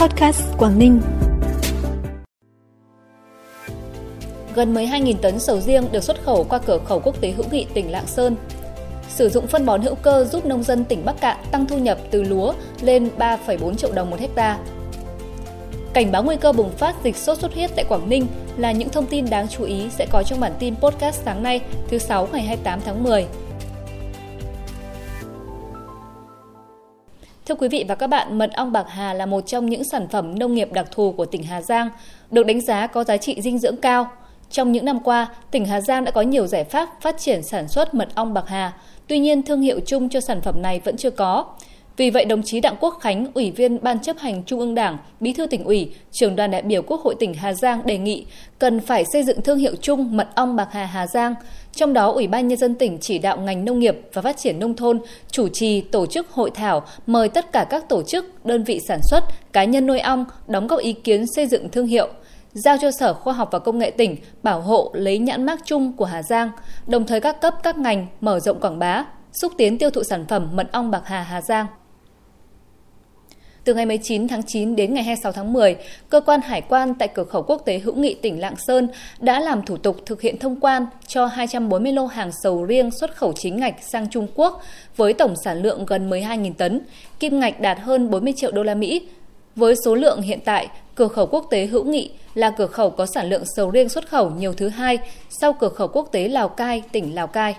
Podcast Quảng Ninh. Gần 12.000 tấn sầu riêng được xuất khẩu qua cửa khẩu quốc tế hữu nghị tỉnh Lạng Sơn. Sử dụng phân bón hữu cơ giúp nông dân tỉnh Bắc Cạn tăng thu nhập từ lúa lên 3,4 triệu đồng một hecta. Cảnh báo nguy cơ bùng phát dịch sốt xuất huyết tại Quảng Ninh là những thông tin đáng chú ý sẽ có trong bản tin podcast sáng nay, thứ Sáu ngày 28 tháng 10. Thưa quý vị và các bạn, mật ong bạc hà là một trong những sản phẩm nông nghiệp đặc thù của tỉnh Hà Giang, được đánh giá có giá trị dinh dưỡng cao. Trong những năm qua, tỉnh Hà Giang đã có nhiều giải pháp phát triển sản xuất mật ong bạc hà, tuy nhiên thương hiệu chung cho sản phẩm này vẫn chưa có. Vì vậy, đồng chí Đặng Quốc Khánh, Ủy viên Ban chấp hành Trung ương Đảng, Bí thư tỉnh ủy, trưởng đoàn đại biểu Quốc hội tỉnh Hà Giang đề nghị cần phải xây dựng thương hiệu chung mật ong bạc hà Hà Giang. Trong đó, Ủy ban Nhân dân tỉnh chỉ đạo ngành nông nghiệp và phát triển nông thôn chủ trì tổ chức hội thảo mời tất cả các tổ chức, đơn vị sản xuất, cá nhân nuôi ong đóng góp ý kiến xây dựng thương hiệu giao cho Sở Khoa học và Công nghệ tỉnh bảo hộ lấy nhãn mác chung của Hà Giang, đồng thời các cấp các ngành mở rộng quảng bá, xúc tiến tiêu thụ sản phẩm mật ong bạc hà Hà Giang. Từ ngày 19 tháng 9 đến ngày 26 tháng 10, cơ quan hải quan tại cửa khẩu quốc tế hữu nghị tỉnh Lạng Sơn đã làm thủ tục thực hiện thông quan cho 240 lô hàng sầu riêng xuất khẩu chính ngạch sang Trung Quốc với tổng sản lượng gần 12.000 tấn, kim ngạch đạt hơn 40 triệu đô la Mỹ. Với số lượng hiện tại, cửa khẩu quốc tế hữu nghị là cửa khẩu có sản lượng sầu riêng xuất khẩu nhiều thứ hai sau cửa khẩu quốc tế Lào Cai, tỉnh Lào Cai.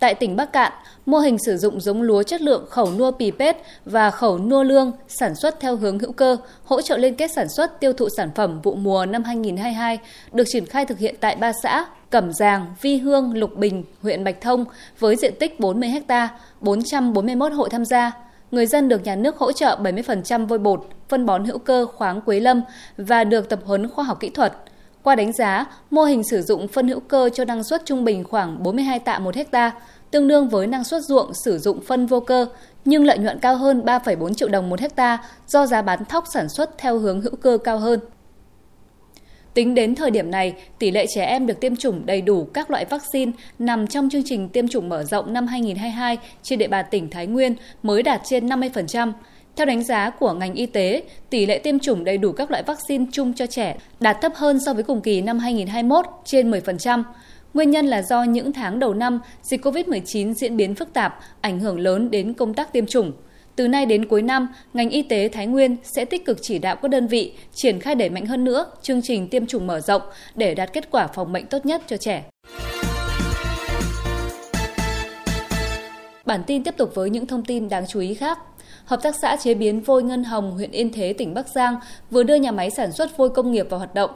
Tại tỉnh Bắc Cạn, mô hình sử dụng giống lúa chất lượng khẩu nua pì pết và khẩu nua lương sản xuất theo hướng hữu cơ, hỗ trợ liên kết sản xuất tiêu thụ sản phẩm vụ mùa năm 2022 được triển khai thực hiện tại ba xã Cẩm Giàng, Vi Hương, Lục Bình, huyện Bạch Thông với diện tích 40 ha, 441 hộ tham gia. Người dân được nhà nước hỗ trợ 70% vôi bột, phân bón hữu cơ khoáng Quế Lâm và được tập huấn khoa học kỹ thuật – qua đánh giá, mô hình sử dụng phân hữu cơ cho năng suất trung bình khoảng 42 tạ một hecta, tương đương với năng suất ruộng sử dụng phân vô cơ, nhưng lợi nhuận cao hơn 3,4 triệu đồng một hecta do giá bán thóc sản xuất theo hướng hữu cơ cao hơn. Tính đến thời điểm này, tỷ lệ trẻ em được tiêm chủng đầy đủ các loại vaccine nằm trong chương trình tiêm chủng mở rộng năm 2022 trên địa bàn tỉnh Thái Nguyên mới đạt trên 50%. Theo đánh giá của ngành y tế, tỷ lệ tiêm chủng đầy đủ các loại vaccine chung cho trẻ đạt thấp hơn so với cùng kỳ năm 2021 trên 10%. Nguyên nhân là do những tháng đầu năm, dịch COVID-19 diễn biến phức tạp, ảnh hưởng lớn đến công tác tiêm chủng. Từ nay đến cuối năm, ngành y tế Thái Nguyên sẽ tích cực chỉ đạo các đơn vị triển khai đẩy mạnh hơn nữa chương trình tiêm chủng mở rộng để đạt kết quả phòng bệnh tốt nhất cho trẻ. Bản tin tiếp tục với những thông tin đáng chú ý khác. Hợp tác xã chế biến vôi Ngân Hồng, huyện Yên Thế, tỉnh Bắc Giang vừa đưa nhà máy sản xuất vôi công nghiệp vào hoạt động.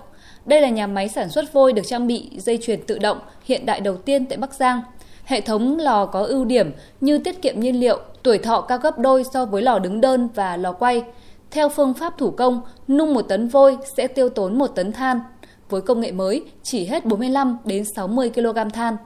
Đây là nhà máy sản xuất vôi được trang bị dây chuyền tự động hiện đại đầu tiên tại Bắc Giang. Hệ thống lò có ưu điểm như tiết kiệm nhiên liệu, tuổi thọ cao gấp đôi so với lò đứng đơn và lò quay. Theo phương pháp thủ công, nung một tấn vôi sẽ tiêu tốn một tấn than. Với công nghệ mới, chỉ hết 45 đến 60 kg than.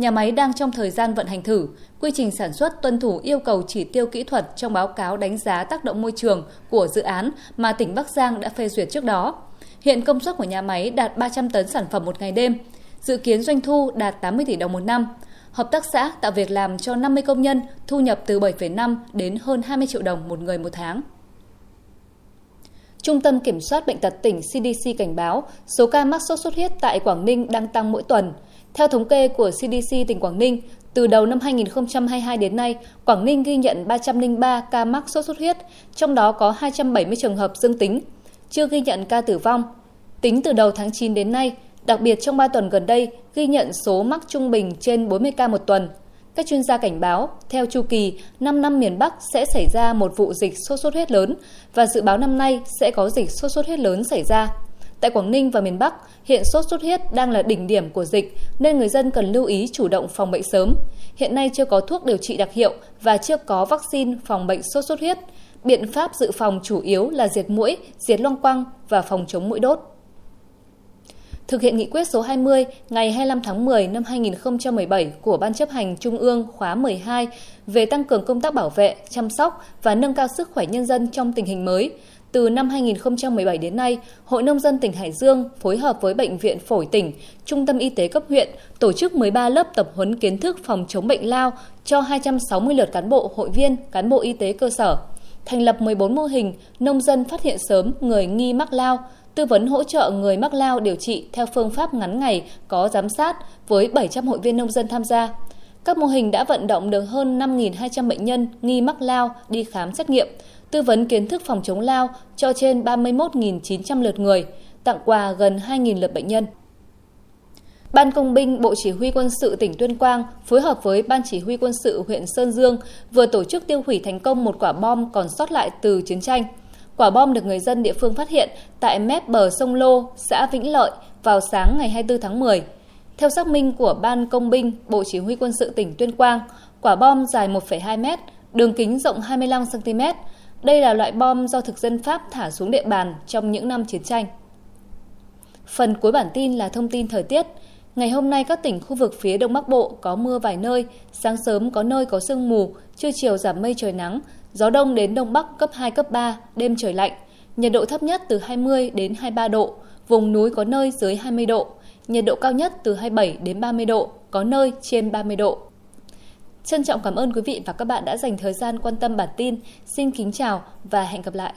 Nhà máy đang trong thời gian vận hành thử, quy trình sản xuất tuân thủ yêu cầu chỉ tiêu kỹ thuật trong báo cáo đánh giá tác động môi trường của dự án mà tỉnh Bắc Giang đã phê duyệt trước đó. Hiện công suất của nhà máy đạt 300 tấn sản phẩm một ngày đêm, dự kiến doanh thu đạt 80 tỷ đồng một năm. Hợp tác xã tạo việc làm cho 50 công nhân, thu nhập từ 7,5 đến hơn 20 triệu đồng một người một tháng. Trung tâm Kiểm soát Bệnh tật tỉnh CDC cảnh báo số ca mắc sốt xuất huyết tại Quảng Ninh đang tăng mỗi tuần – theo thống kê của CDC tỉnh Quảng Ninh, từ đầu năm 2022 đến nay, Quảng Ninh ghi nhận 303 ca mắc sốt xuất huyết, trong đó có 270 trường hợp dương tính, chưa ghi nhận ca tử vong. Tính từ đầu tháng 9 đến nay, đặc biệt trong 3 tuần gần đây, ghi nhận số mắc trung bình trên 40 ca một tuần. Các chuyên gia cảnh báo, theo chu kỳ, 5 năm miền Bắc sẽ xảy ra một vụ dịch sốt xuất huyết lớn và dự báo năm nay sẽ có dịch sốt xuất huyết lớn xảy ra. Tại Quảng Ninh và miền Bắc, hiện sốt xuất huyết đang là đỉnh điểm của dịch nên người dân cần lưu ý chủ động phòng bệnh sớm. Hiện nay chưa có thuốc điều trị đặc hiệu và chưa có vaccine phòng bệnh sốt xuất huyết. Biện pháp dự phòng chủ yếu là diệt mũi, diệt loang quăng và phòng chống mũi đốt. Thực hiện nghị quyết số 20 ngày 25 tháng 10 năm 2017 của Ban chấp hành Trung ương khóa 12 về tăng cường công tác bảo vệ, chăm sóc và nâng cao sức khỏe nhân dân trong tình hình mới, từ năm 2017 đến nay, Hội Nông dân tỉnh Hải Dương phối hợp với Bệnh viện Phổi tỉnh, Trung tâm Y tế cấp huyện tổ chức 13 lớp tập huấn kiến thức phòng chống bệnh lao cho 260 lượt cán bộ hội viên, cán bộ y tế cơ sở. thành lập 14 mô hình nông dân phát hiện sớm người nghi mắc lao, tư vấn hỗ trợ người mắc lao điều trị theo phương pháp ngắn ngày có giám sát với 700 hội viên nông dân tham gia. Các mô hình đã vận động được hơn 5.200 bệnh nhân nghi mắc lao đi khám xét nghiệm, tư vấn kiến thức phòng chống lao cho trên 31.900 lượt người, tặng quà gần 2.000 lượt bệnh nhân. Ban Công binh Bộ Chỉ huy Quân sự tỉnh Tuyên Quang phối hợp với Ban Chỉ huy Quân sự huyện Sơn Dương vừa tổ chức tiêu hủy thành công một quả bom còn sót lại từ chiến tranh. Quả bom được người dân địa phương phát hiện tại mép bờ sông Lô, xã Vĩnh Lợi vào sáng ngày 24 tháng 10. Theo xác minh của Ban Công binh Bộ Chỉ huy Quân sự tỉnh Tuyên Quang, quả bom dài 1,2 m, đường kính rộng 25 cm. Đây là loại bom do thực dân Pháp thả xuống địa bàn trong những năm chiến tranh. Phần cuối bản tin là thông tin thời tiết. Ngày hôm nay các tỉnh khu vực phía Đông Bắc Bộ có mưa vài nơi, sáng sớm có nơi có sương mù, trưa chiều giảm mây trời nắng, gió đông đến đông bắc cấp 2 cấp 3, đêm trời lạnh. Nhiệt độ thấp nhất từ 20 đến 23 độ, vùng núi có nơi dưới 20 độ, nhiệt độ cao nhất từ 27 đến 30 độ, có nơi trên 30 độ. Trân trọng cảm ơn quý vị và các bạn đã dành thời gian quan tâm bản tin. Xin kính chào và hẹn gặp lại.